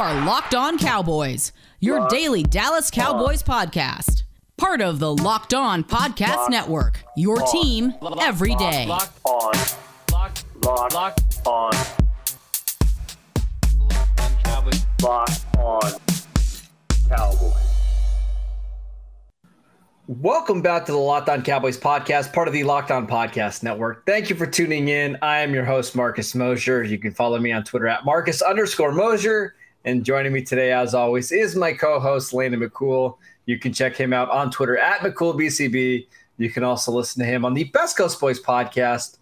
Are Locked On Cowboys, your daily Dallas Cowboys podcast. Part of the Locked On Podcast Network, your team every day. Locked on. Locked. Locked. Locked on. Cowboys. Locked on. Cowboys. Welcome back to the Locked On Cowboys podcast, part of the Locked On Podcast Network. Thank you for tuning in. I am your host, Marcus Mosher. You can follow me on Twitter at Marcus underscore Mosher. And joining me today, as always, is my co-host Landon McCool. You can check him out on Twitter at McCoolBCB. You can also listen to him on the Best Coast Boys podcast.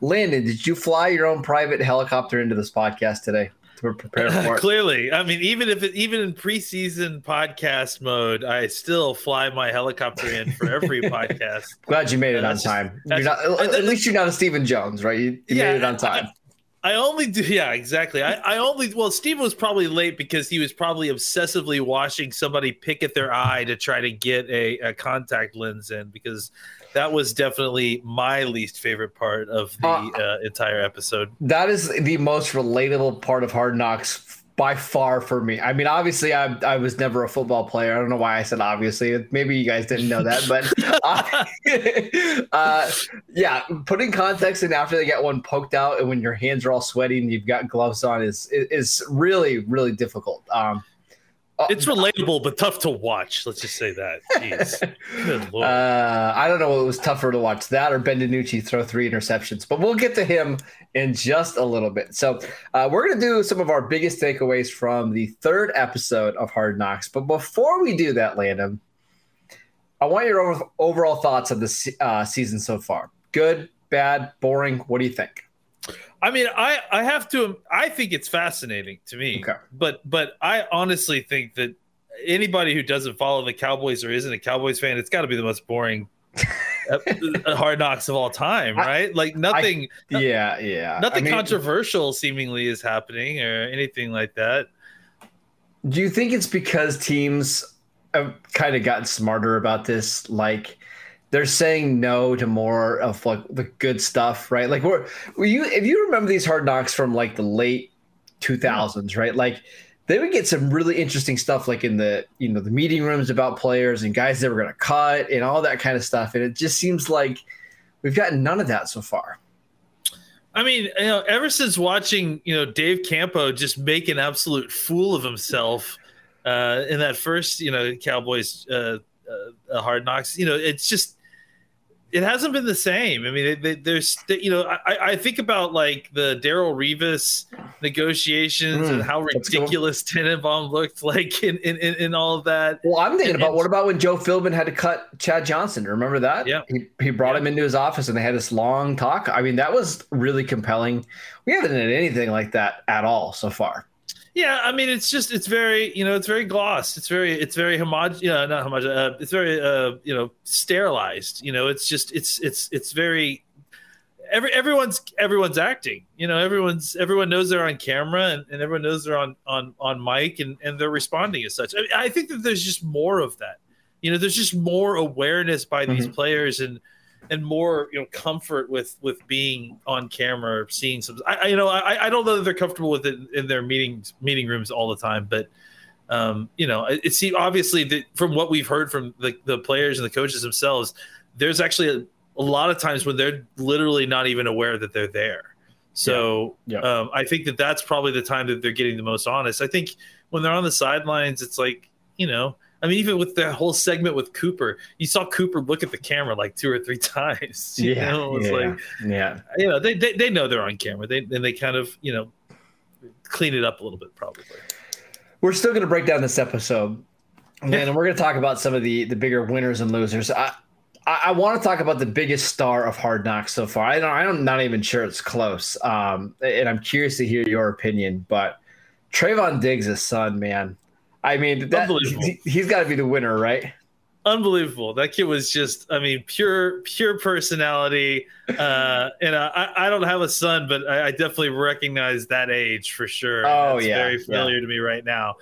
Landon, did you fly your own private helicopter into this podcast today to prepare for it? Clearly, I mean, even if it, even in preseason podcast mode, I still fly my helicopter in for every podcast. Glad you made it on time. You're not, at least you're not a Stephen Jones, right? You, you made it on time. I, only do, yeah, exactly. I, I only, well, Steve was probably late because he was probably obsessively watching somebody pick at their eye to try to get a, a contact lens in because that was definitely my least favorite part of the Uh, uh, entire episode. That is the most relatable part of Hard Knocks by far for me. I mean, obviously, I, I was never a football player. I don't know why I said obviously. Maybe you guys didn't know that, but uh, uh, yeah, putting context in after they get one poked out and when your hands are all sweaty and you've got gloves on is is really really difficult. Um, It's relatable, but tough to watch. Let's just say that. Jeez. Good lord. Uh, I don't know what was tougher to watch that or Ben DiNucci throw three interceptions, but we'll get to him in just a little bit. So uh, we're going to do some of our biggest takeaways from the third episode of Hard Knocks. But before we do that, Landon, I want your over- overall thoughts of the uh, season so far. Good, bad, boring. What do you think? I mean, I I have to. I think it's fascinating to me. Okay. But but I honestly think that anybody who doesn't follow the Cowboys or isn't a Cowboys fan, it's got to be the most boring uh, hard knocks of all time, I- right? Like nothing, Yeah, yeah. nothing I mean, controversial seemingly is happening or anything like that. Do you think it's because teams have kind of gotten smarter about this? Like they're saying no to more of like the good stuff, right? Like we're were you if you remember these hard knocks from like the late two thousands, right? Like they would get some really interesting stuff like in the you know the meeting rooms about players and guys that were gonna cut and all that kind of stuff. And it just seems like we've gotten none of that so far. I mean, you know, ever since watching, you know, Dave Campo just make an absolute fool of himself uh, in that first, you know, Cowboys uh, uh, hard knocks, you know, it's just it hasn't been the same. I mean, they, they, there's, you know, I, I think about like the Darrelle Revis negotiations Mm, and how that's cool. ridiculous Tannenbaum looked like in, in, in, in all of that. Well, I'm thinking And- about what about when Joe Philbin had to cut Chad Johnson? Remember that? Yeah. He, he brought Yeah. him into his office and they had this long talk. I mean, that was really compelling. We haven't had anything like that at all so far. Yeah, I mean, it's just it's very you know it's very gloss. It's very it's very. Yeah, not homogeneous. Uh, it's very uh, you know sterilized. You know, it's just it's it's it's very every everyone's everyone's acting. You know, everyone's everyone knows they're on camera and, and everyone knows they're on on on mic and and they're responding as such. I, mean, I think that there's just more of that. You know, there's just more awareness by these players and and more you know comfort with with being on camera or seeing some I, I you know I, I don't know that they're comfortable with it in their meetings meeting rooms all the time but um you know it, it seems obviously that from what we've heard from the, the players and the coaches themselves there's actually a, a lot of times when they're literally not even aware that they're there. So Yeah. Um, i think that that's probably the time that they're getting the most honest. I think when they're on the sidelines it's like you know I mean, even with that whole segment with Cooper, you saw Cooper look at the camera like two or three times. You know, it's yeah, like yeah. you know they, they they know they're on camera. They and they kind of you know clean it up a little bit probably. We're still going to break down this episode, and then we're going to talk about some of the the bigger winners and losers. I I, I want to talk about the biggest star of Hard Knocks so far. I don't. I'm not even sure it's close. Um, and I'm curious to hear your opinion, but Trevon Diggs' son, man. I mean, that, he, he's got to be the winner, right? unbelievable. That kid was just, I mean, pure, pure personality. Uh, and I, I don't have a son, but I, I definitely recognize that age for sure. Oh, It's yeah, very yeah. familiar to me right now.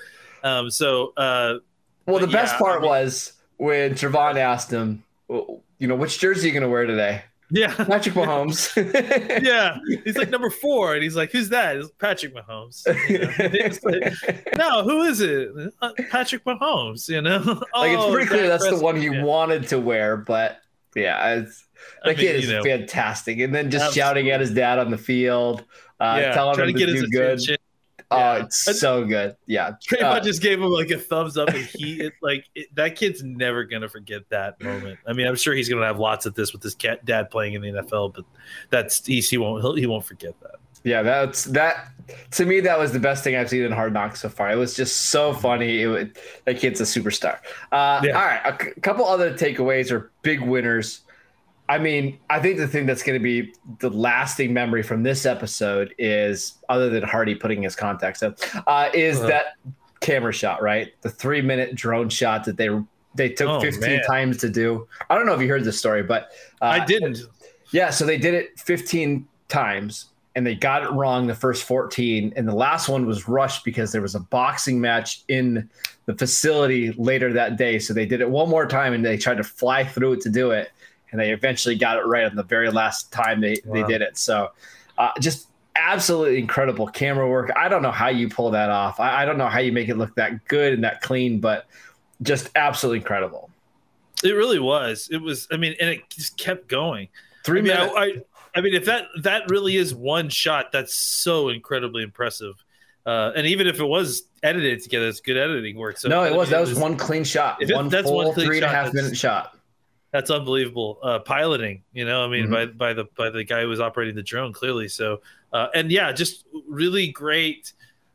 Um, so, uh, Well, the But best yeah, part I mean- was when Trevon asked him, well, you know, which jersey are you going to wear today? Yeah, Patrick Mahomes. yeah. He's like number four, and he's like, "Who's that?" It's Patrick Mahomes. You know? Like, no, who is it? Uh, Patrick Mahomes. You know, like it's Oh, pretty clear that's the one Prescott. Yeah. wanted to wear, but yeah, it's I mean, kid is you know, fantastic. And then just Absolutely. shouting at his dad on the field, uh, yeah, telling him to to, get his do good. attention. Oh, Yeah. it's so good. Yeah. Trevon Uh, just gave him like a thumbs up, and he it, like it, that kid's never gonna forget that moment. I mean, I'm sure he's gonna have lots of this with his cat dad playing in the NFL, but that's he, he won't he'll, he won't forget that. yeah, that's that to me that was the best thing I've seen in Hard Knocks so far. It was just so funny. It would, that kid's a superstar. Uh, Yeah. All right, a c- couple other takeaways or big winners. I mean, I think the thing that's going to be the lasting memory from this episode is, other than Hardy putting his contacts up, uh, is Uh-huh. that camera shot, right? The three minute drone shot that they they took Oh, 15 man. times to do. I don't know if you heard this story, but uh, I didn't. yeah, so they did it 15 times and they got it wrong the first 14. And the last one was rushed because there was a boxing match in the facility later that day. So they did it one more time and they tried to fly through it to do it. And they eventually got it right on the very last time they, they did it. So uh, just absolutely incredible camera work. I don't know how you pull that off. I, I don't know how you make it look that good and that clean, but just absolutely incredible. It really was. It was. I mean, and it just kept going. Three I mean, minutes. I, I, I mean, if that that really is one shot, that's so incredibly impressive. Uh, and even if it was edited together, it's good editing work. So no, it was that was one clean shot, if it- one that's full one clean three and a half minute shot. That's unbelievable uh, piloting. You know, I mean, Mhm. by by the by the guy who was operating the drone, clearly. So, uh, and yeah, just really great.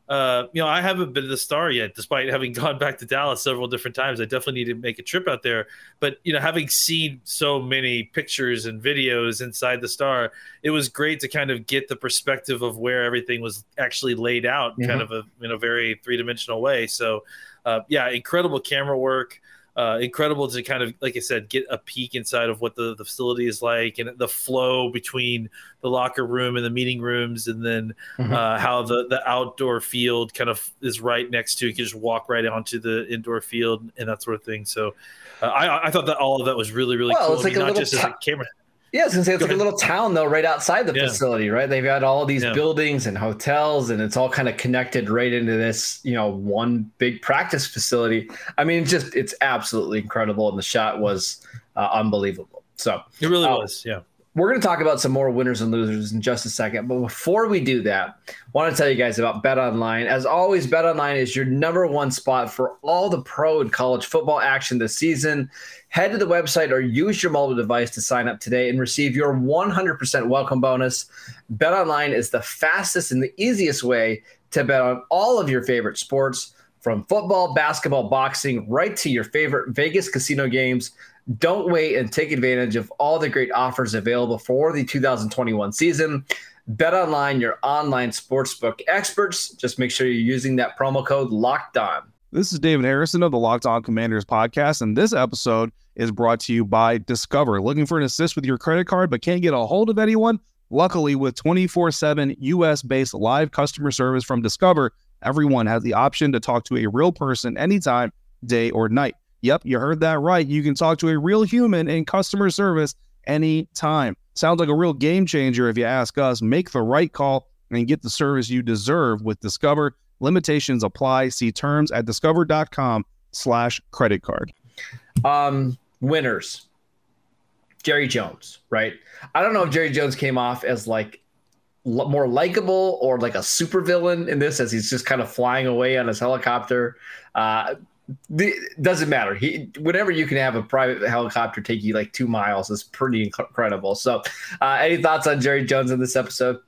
Uh, you know, I haven't been to the star yet, despite having gone back to Dallas several different times. I definitely need to make a trip out there. But you know, having seen so many pictures and videos inside the star, it was great to kind of get the perspective of where everything was actually laid out, kind of a in a very three dimensional way. So, uh, yeah, incredible camera work uh, incredible to kind of, like I said, get a peek inside of what the, the facility is like and the flow between the locker room and the meeting rooms, and then Mhm. uh, how the, the outdoor field kind of is right next to. You can just walk right onto the indoor field and that sort of thing. So, uh, I, I thought that all of that was really, really Well, cool. it's I like mean, a not little just as a camera. Yeah, I was gonna say it's Go like a little town though, right outside the Yeah. facility, right? They've got all these Yeah. buildings and hotels, and it's all kind of connected right into this, you know, one big practice facility. I mean, it's just it's absolutely incredible, and the shot was uh, unbelievable. So It really Oh. was. Yeah. We're going to talk about some more winners and losers in just a second. But before we do that, I want to tell you guys about Bet Online. As always, Bet Online is your number one spot for all the pro and college football action this season. Head to the website or use your mobile device to sign up today and receive your 100% welcome bonus. Bet Online is the fastest and the easiest way to bet on all of your favorite sports, from football, basketball, boxing, right to your favorite Vegas casino games. Don't wait and take advantage of all the great offers available for the 2021 season. Bet online, your online sportsbook experts. Just make sure you're using that promo code locked on. This is David Harrison of the Locked On Commanders podcast, and this episode is brought to you by Discover. Looking for an assist with your credit card but can't get a hold of anyone? Luckily, with 24 7 US based live customer service from Discover, everyone has the option to talk to a real person anytime, day or night. Yep, you heard that right. You can talk to a real human in customer service anytime. Sounds like a real game changer if you ask us. Make the right call and get the service you deserve with Discover. Limitations apply. See terms at discover.com slash credit card. Um, winners. Jerry Jones, right? I don't know if Jerry Jones came off as like more likable or like a supervillain in this, as he's just kind of flying away on his helicopter. Uh, the, doesn't matter. He whenever you can have a private helicopter take you like two miles is pretty inc- incredible. So, uh, any thoughts on Jerry Jones in this episode?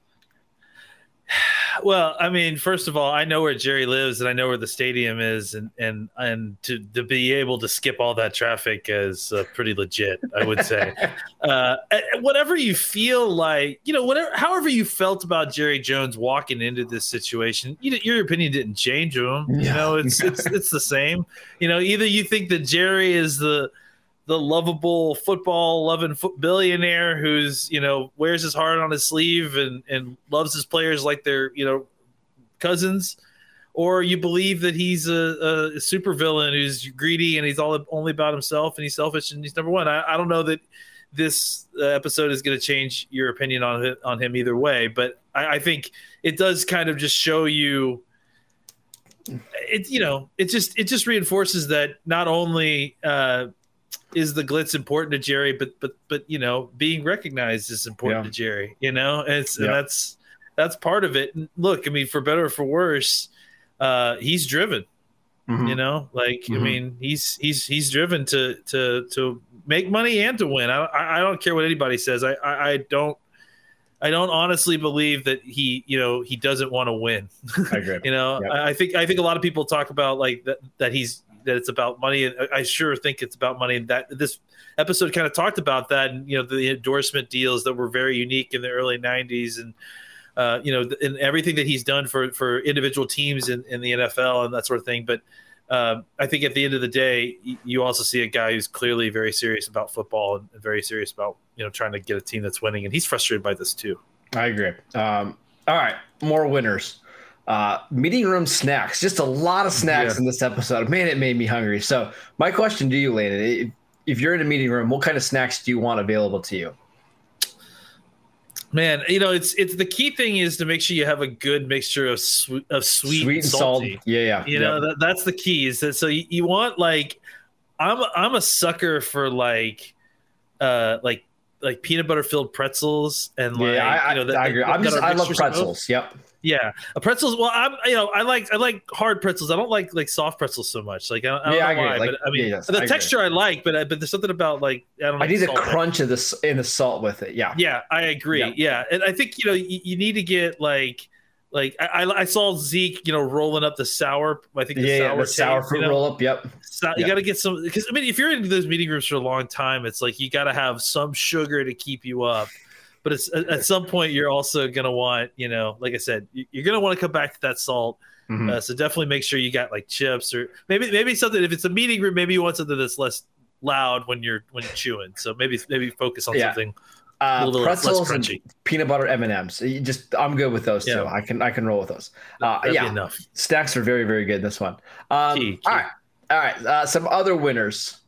Well, I mean, first of all, I know where Jerry lives and I know where the stadium is, and and and to to be able to skip all that traffic is uh, pretty legit, I would say. uh, whatever you feel like, you know, whatever, however you felt about Jerry Jones walking into this situation, you, your opinion didn't change him. You know, it's it's it's the same. You know, either you think that Jerry is the the lovable football loving foot billionaire who's you know wears his heart on his sleeve and and loves his players like they're you know cousins. Or you believe that he's a, a super villain who's greedy and he's all only about himself and he's selfish and he's number one. I, I don't know that this uh, episode is going to change your opinion on on him either way but I, I think it does kind of just show you it you know it just it just reinforces that not only uh is the glitz important to Jerry, but but but you know, being recognized is important yeah. to Jerry. You know, and, it's, yeah. and that's that's part of it. And look, I mean, for better or for worse, uh, he's driven. Mm-hmm. You know, like mm-hmm. I mean, he's he's he's driven to to to make money and to win. I I don't care what anybody says. I I, I don't. I don't honestly believe that he, you know, he doesn't want to win. I agree. you know, yep. I think I think a lot of people talk about like that that he's that it's about money. And I sure think it's about money. And that this episode kind of talked about that, and you know, the endorsement deals that were very unique in the early '90s, and uh, you know, and everything that he's done for for individual teams in, in the NFL and that sort of thing. But uh, I think at the end of the day, you also see a guy who's clearly very serious about football and very serious about you know trying to get a team that's winning, and he's frustrated by this too. I agree. Um, all right, more winners. Uh, meeting room snacks, just a lot of snacks yeah. in this episode. Man, it made me hungry. So, my question to you, Landon, if you're in a meeting room, what kind of snacks do you want available to you? Man, you know, it's it's the key thing is to make sure you have a good mixture of sweet of sweet, sweet and salty. Salt. Yeah, yeah. You yep. know, that, that's the key. Is that so you, you want like I'm I'm a sucker for like uh like like peanut butter filled pretzels and like yeah, I, you know, the, I agree. I'm just I love pretzels. Yep. Yeah, a pretzels. Well, I'm you know I like I like hard pretzels. I don't like like soft pretzels so much. Like I, I don't yeah, know I why, like, but I mean yeah, yes, the I texture agree. I like, but I, but there's something about like I don't. I need the crunch of this in the salt with it. Yeah. Yeah, I agree. Yeah, yeah. and I think you know you, you need to get like like I, I saw Zeke, you know, rolling up the sour. I think the yeah, sour, the sour fruit you know? roll up. Yep. So, yep. You got to get some because I mean, if you're in those meeting rooms for a long time, it's like you got to have some sugar to keep you up but it's at some point you're also going to want you know like i said you're going to want to come back to that salt mm-hmm. uh, so definitely make sure you got like chips or maybe maybe something if it's a meeting room maybe you want something that's less loud when you're when you're chewing so maybe maybe focus on yeah. something uh, a little pretzels less crunchy. peanut butter M and M's. Just I'm good with those yeah. too. I can I can roll with those. Uh, yeah, enough. Stacks are very very good. This one. Um, key, key. All right, all right. Uh, some other winners.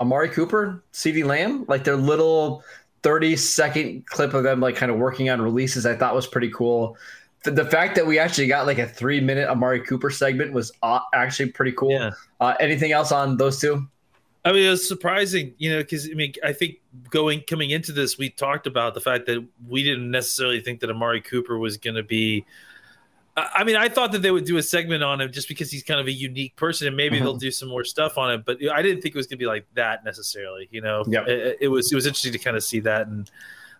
Amari Cooper, CeeDee Lamb, like their little 30 second clip of them like kind of working on releases I thought was pretty cool. The, the fact that we actually got like a three minute Amari Cooper segment was uh, actually pretty cool. Yeah. Uh, anything else on those two? I mean, it was surprising, you know, because I mean, I think going coming into this, we talked about the fact that we didn't necessarily think that Amari Cooper was going to be I mean, I thought that they would do a segment on him just because he's kind of a unique person, and maybe mm-hmm. they'll do some more stuff on him. But I didn't think it was going to be like that necessarily. You know, yep. it, it, was it was interesting to kind of see that and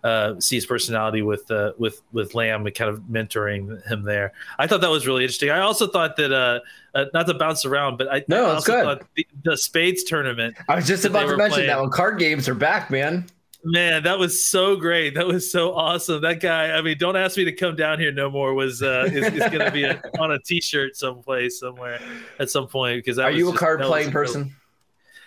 uh, see his personality with uh, with with Lamb and kind of mentoring him there. I thought that was really interesting. I also thought that uh, uh not to bounce around, but I, no, I also good. thought the, the, Spades tournament. I was just about to mention playing, that when card games are back, man. Man, that was so great. That was so awesome. That guy, I mean, don't ask me to come down here no more was uh is, is going to be a, on a t-shirt someplace somewhere at some point because Are you just, a card playing person?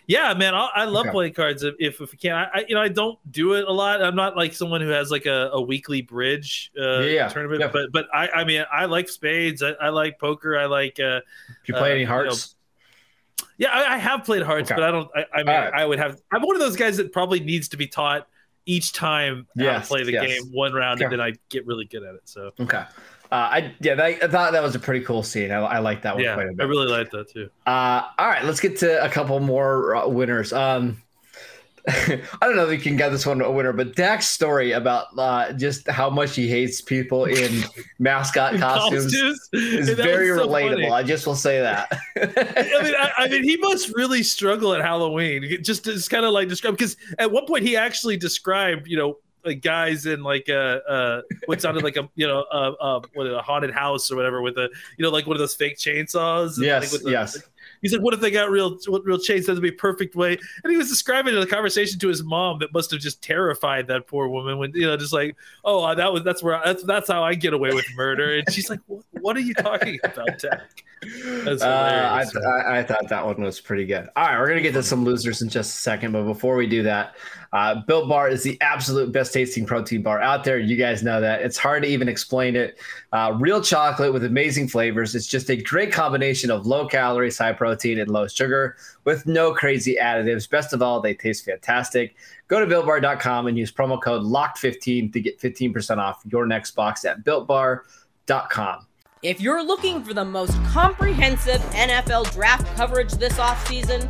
Yeah, man, I, I love okay. playing cards if, if if we can. I, I, you know I don't do it a lot. I'm not like someone who has like a, a weekly bridge uh, yeah, tournament, yeah. but but I I mean I like spades. I, I like poker. I like. uh you play uh, any hearts? Yeah, I, I have played hearts, okay. but I don't. I, I mean, right. I would have. I'm one of those guys that probably needs to be taught each time yes, I play the yes. game one round, okay. and then I get really good at it. So okay. Uh, I yeah, that, I thought that was a pretty cool scene. I, I like that one yeah, quite a bit. I really like that too. Uh, all right, let's get to a couple more uh, winners. Um, I don't know if you can get this one a winner, but Dak's story about uh, just how much he hates people in mascot costumes, costumes? is very so relatable. Funny. I just will say that. I mean, I, I, mean, he must really struggle at Halloween. Just, just kind of like describe because at one point he actually described, you know, like guys in like a uh, what sounded like a you know a, a what a haunted house or whatever with a you know like one of those fake chainsaws. Yes, like, the, yes. He said, "What if they got real, what real chains? That'd be perfect way." And he was describing the conversation to his mom that must have just terrified that poor woman. When you know, just like, "Oh, that was that's where that's that's how I get away with murder." And she's like, "What, what are you talking about, Tech?" Uh, I, I, I thought that one was pretty good. All right, we're gonna get to some losers in just a second, but before we do that, uh, Built Bar is the absolute best tasting protein bar out there. You guys know that. It's hard to even explain it. Uh, real chocolate with amazing flavors. It's just a great combination of low calories, high protein, and low sugar with no crazy additives. Best of all, they taste fantastic. Go to builtbar.com and use promo code LOCKED15 to get 15% off your next box at builtbar.com. If you're looking for the most comprehensive NFL draft coverage this offseason,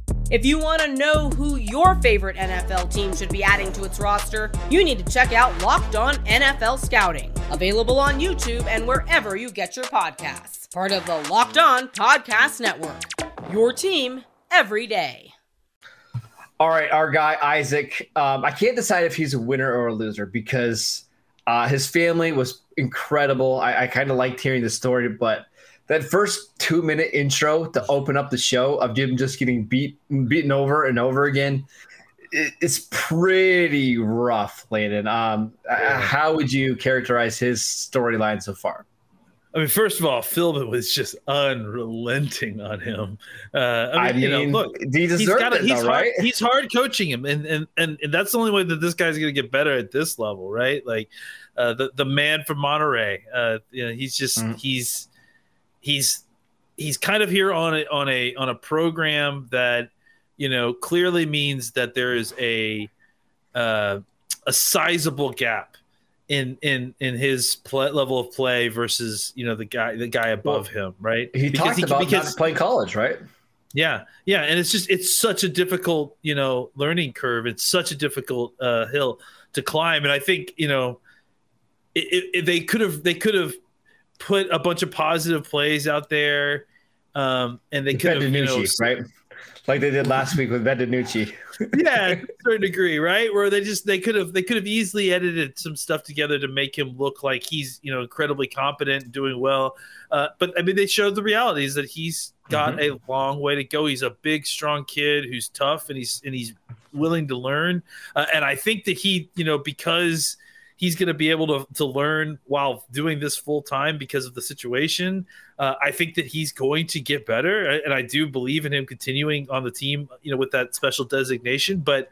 If you want to know who your favorite NFL team should be adding to its roster, you need to check out Locked On NFL Scouting, available on YouTube and wherever you get your podcasts. Part of the Locked On Podcast Network. Your team every day. All right, our guy Isaac. Um, I can't decide if he's a winner or a loser because uh, his family was incredible. I, I kind of liked hearing the story, but that first two minute intro to open up the show of him just getting beat beaten over and over again, it, it's pretty rough, Landon. Um, uh, how would you characterize his storyline so far? I mean, first of all, Philbin was just unrelenting on him. Uh, I mean, I you know, look, he got it, he's though, hard, right? he's hard coaching him, and, and and and that's the only way that this guy's going to get better at this level, right? Like uh, the the man from Monterrey, uh, you know, he's just Mhm. he's he's he's kind of here on a on a on a program that you know clearly means that there is a uh, a sizable gap in in in his play, level of play versus you know the guy the guy above him, right? He Because talked about not playing college, right? yeah, yeah, and it's just it's such a difficult, you know, learning curve. It's such a difficult uh, hill to climb, and I think you know, it, it- they could have they could have put a bunch of positive plays out there, um, and they could have you know, right? Like they did last week with Ben DiNucci. yeah, to a certain degree, right? Where they just they could have they could have easily edited some stuff together to make him look like he's you know incredibly competent, and doing well. Uh, but I mean, they showed the realities that he's got a long way to go. He's a big, strong kid who's tough, and he's and he's willing to learn. Uh, and I think that he, you know, because he's going to be able to to learn while doing this full time because of the situation. Uh, I think that he's going to get better, and I do believe in him continuing on the team, you know, with that special designation. But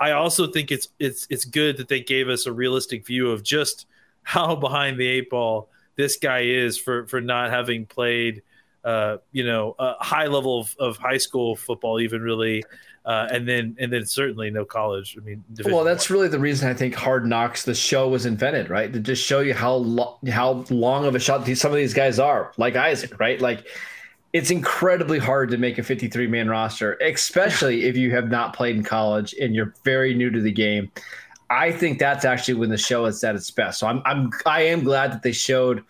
I also think it's it's it's good that they gave us a realistic view of just how behind the eight ball this guy is for for not having played, uh, you know, a high level of, of high school football, even really, uh, and then and then certainly no college. I mean, Division Well, that's one. really the reason I think Hard Knocks, the show, was invented, right? To just show you how lo- how long of a shot these, some of these guys are, like Isaac, right? Like it's incredibly hard to make a 53 man roster, especially if you have not played in college and you're very new to the game. I think that's actually when the show is at its best. So I'm I'm I am glad that they showed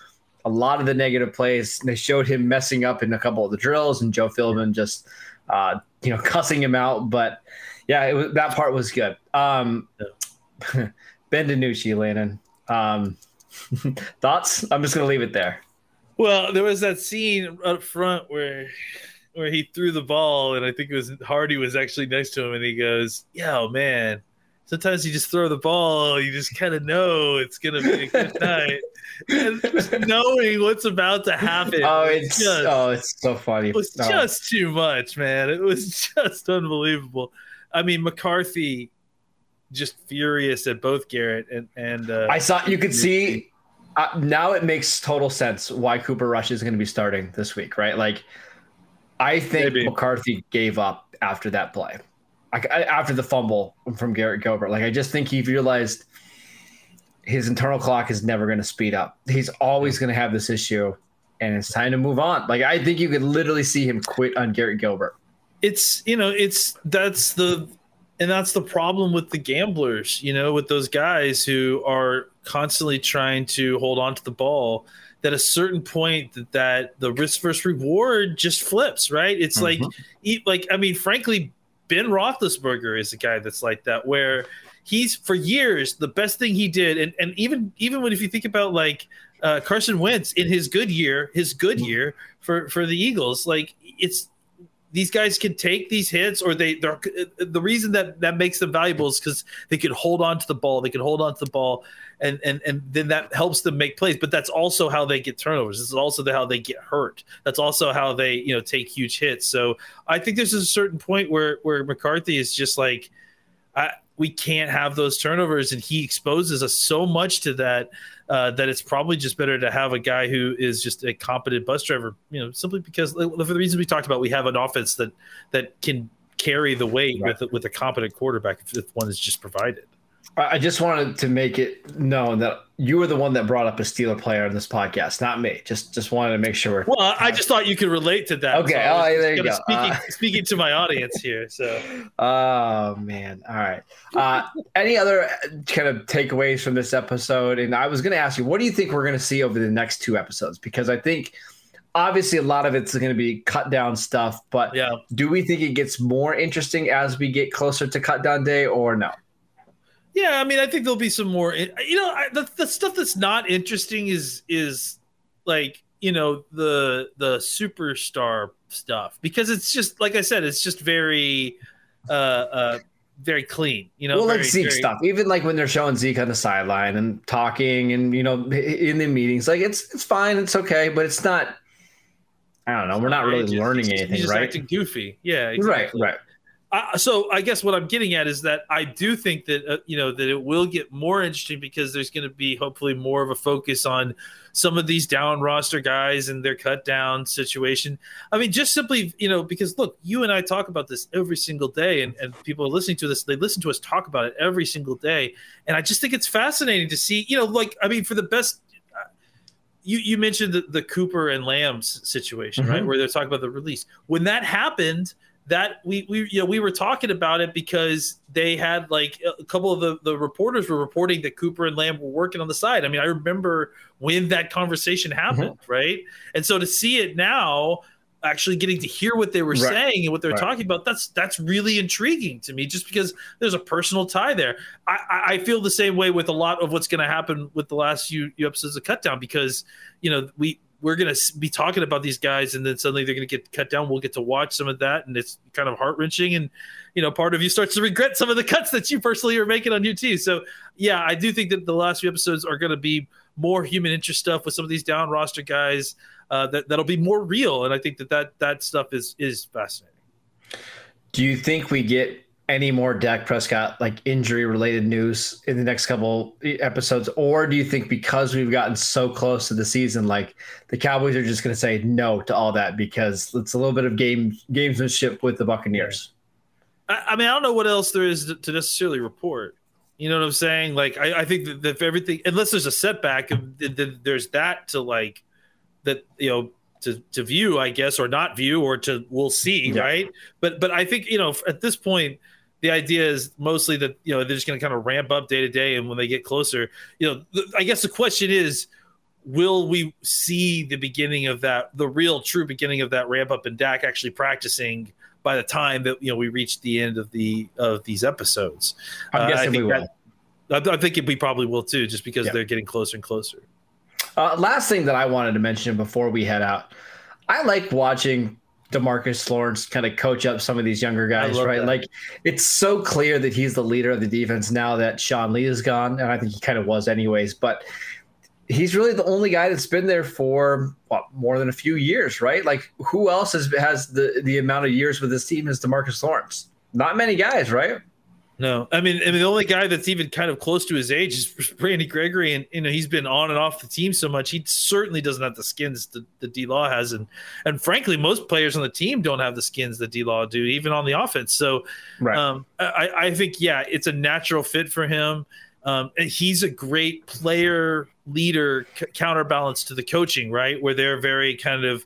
a lot of the negative plays. They showed him messing up in a couple of the drills and Joe Philbin just uh, you know cussing him out. But yeah, it was, that part was good. Um, ben DiNucci, Landon. Um, thoughts? I'm just gonna leave it there. Well, there was that scene up front where where he threw the ball, and I think it was Hardy was actually next to him, and he goes, "Yo, man." Sometimes you just throw the ball, you just kind of know it's gonna be a good night, and knowing what's about to happen. Oh, it's just- oh, it's so funny. it was No. just too much, man. It was just unbelievable. I mean, McCarthy just furious at both Garrett and and uh, I saw you could see uh, now it makes total sense why Cooper Rush is going to be starting this week, right? Like, I think Maybe. McCarthy gave up after that play, like I- after the fumble from Garrett Gilbert. Like, I just think he realized his internal clock is never going to speed up. He's always going to have this issue, and it's time to move on. Like, I think you could literally see him quit on Garrett Gilbert. it's you know it's that's the and that's the problem with the gamblers, you know, with those guys who are constantly trying to hold on to the ball. That a certain point that, that the risk versus reward just flips, right? It's mm-hmm. like, like I mean, frankly, Ben Roethlisberger is a guy that's like that, where he's for years the best thing he did, and and even even when if you think about like uh, Carson Wentz in his good year, his good mm-hmm. year for for the Eagles, like it's these guys can take these hits or they they're the reason that that makes them valuable is because they can hold on to the ball they can hold on to the ball and and and then that helps them make plays. But that's also how they get turnovers. This is also the, how they get hurt. That's also how they you know take huge hits. So i think there's a certain point where where mccarthy is just like I, we can't have those turnovers and he exposes us so much to that uh, that it's probably just better to have a guy who is just a competent bus driver. You know, simply because for the reasons we talked about, we have an offense that that can carry the weight right. with with a competent quarterback if one is just provided. I just wanted to make it known that you were the one that brought up a Steeler player in this podcast, not me. Just just wanted to make sure. Well, I just thought you could relate to that. Okay, so oh, there you go. Speaking, uh, speaking to my audience here. So. Oh man! All right. Uh, any other kind of takeaways from this episode? And I was going to ask you, what do you think we're going to see over the next two episodes? Because I think obviously a lot of it's going to be cut down stuff, but yeah. do we think it gets more interesting as we get closer to cut down day, or no? Yeah, I mean, I think there'll be some more. You know, I, the, the stuff that's not interesting is is like you know the the superstar stuff because it's just like I said, it's just very uh uh very clean. You know, well, very, like Zeke very... stuff. Even like when they're showing Zeke on the sideline and talking, and you know, in the meetings, like it's it's fine, it's okay, but it's not. I don't know. We're not really just, learning anything, just right? Acting goofy, yeah, exactly. right, right. Uh, so I guess what I'm getting at is that I do think that uh, you know that it will get more interesting because there's going to be hopefully more of a focus on some of these down roster guys and their cut down situation. I mean, just simply you know because look, you and I talk about this every single day, and, and people are listening to this. They listen to us talk about it every single day, and I just think it's fascinating to see. You know, like I mean, for the best uh, you, you mentioned the, the Cooper and Lambs situation, mm-hmm. right? Where they're talking about the release. When that happened, that we we you know we were talking about it because they had like a couple of the the reporters were reporting that Cooper and Lamb were working on the side. I mean, I remember when that conversation happened, mm-hmm. right? And so to see it now actually getting to hear what they were right. saying and what they're right. talking about that's that's really intriguing to me just because there's a personal tie there i i feel the same way with a lot of what's going to happen with the last few, few episodes of Cutdown because you know we we're going to be talking about these guys and then suddenly they're going to get cut down. We'll get to watch some of that and it's kind of heart-wrenching. And you know part of you starts to regret some of the cuts that you personally are making on ut so yeah i do think that the last few episodes are going to be more human interest stuff with some of these down roster guys uh, that, that'll be more real. And i think that that, that stuff is is fascinating. Do you think we get any more Dak Prescott like injury related news in the next couple episodes, or do you think because we've gotten so close to the season, like the Cowboys are just going to say no to all that because it's a little bit of game gamesmanship with the Buccaneers? I, I mean, I don't know what else there is to necessarily report. You know what I'm saying? Like, I, I think that if everything, unless there's a setback, there's that to like that you know to to view, I guess, or not view, or to we'll see, yeah. right? But but I think you know at this point the idea is mostly that you know they're just going to kind of ramp up day to day, and when they get closer, you know, th- I guess the question is, will we see the beginning of that, the real true beginning of that ramp up, and Dak actually practicing by the time that you know we reach the end of the of these episodes? I'm guessing uh, I think we will. That, I think we probably will too, just because yeah. they're getting closer and closer. Uh, last thing that I wanted to mention before we head out, I like watching Demarcus Lawrence kind of coach up some of these younger guys, right? That. Like it's so clear that he's the leader of the defense now that Sean Lee is gone, and I think he kind of was anyways. But he's really the only guy that's been there for what, more than a few years, right? Like who else has has the the amount of years with this team as Demarcus Lawrence? Not many guys, right? No, I mean, I mean, the only guy that's even kind of close to his age is Randy Gregory, and you know he's been on and off the team so much. He certainly doesn't have the skins that the D Law has, and and frankly, most players on the team don't have the skins that D Law do, even on the offense. So, right. um, I, I think yeah, it's a natural fit for him. Um, he's a great player leader, c- counterbalance to the coaching, right? Where they're very kind of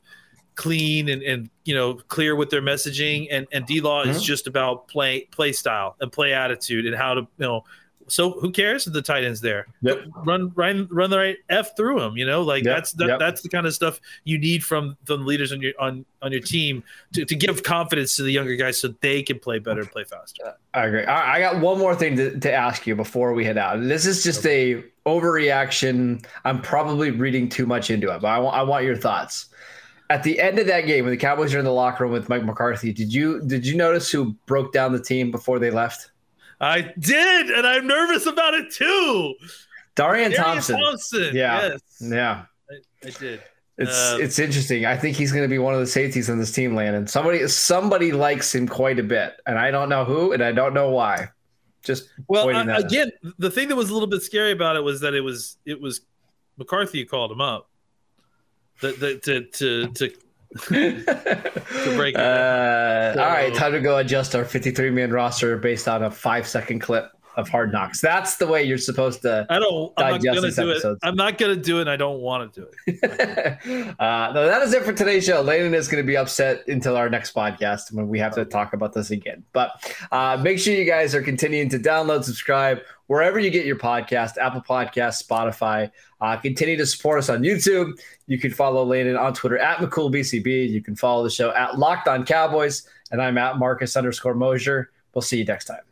clean and, and you know clear with their messaging and and D Law mm-hmm. is just about play play style and play attitude and how to you know so who cares if the tight end's there? Yep. Run, run, run the right f through him. You know, like yep. that's that, yep. that's the kind of stuff you need from the leaders on your on on your team to, to give confidence to the younger guys so they can play better and play faster. I agree. I got one more thing to, to ask you before we head out. This is just okay. a overreaction. I'm probably reading too much into it, but I want I want your thoughts. At the end of that game, when the Cowboys are in the locker room with Mike McCarthy, did you did you notice who broke down the team before they left? I did, and I'm nervous about it too. Darian, Darian Thompson. Thompson. Yeah. Yes. Yeah. I, I did. It's uh, it's interesting. I think he's going to be one of the safeties on this team, Landon. Somebody somebody likes him quite a bit, and I don't know who, and I don't know why. Just well, I, again, the thing that was a little bit scary about it was that it was it was McCarthy who called him up. The, the, to to to to break uh, so, all right, time to go adjust our 53 man roster based on a five second clip of Hard Knocks. That's the way you're supposed to. I don't. I'm not gonna do episodes. it. I'm not gonna do it. I don't want to do it. uh, no, that is it for today's show. Landon is going to be upset until our next podcast when we have to talk about this again. But uh, make sure you guys are continuing to download, subscribe wherever you get your podcast, Apple Podcast, Spotify. Uh, continue to support us on YouTube. You can follow Landon on Twitter at McCoolBCB. You can follow the show at Locked On Cowboys, and I'm at Marcus underscore Mosher. We'll see you next time.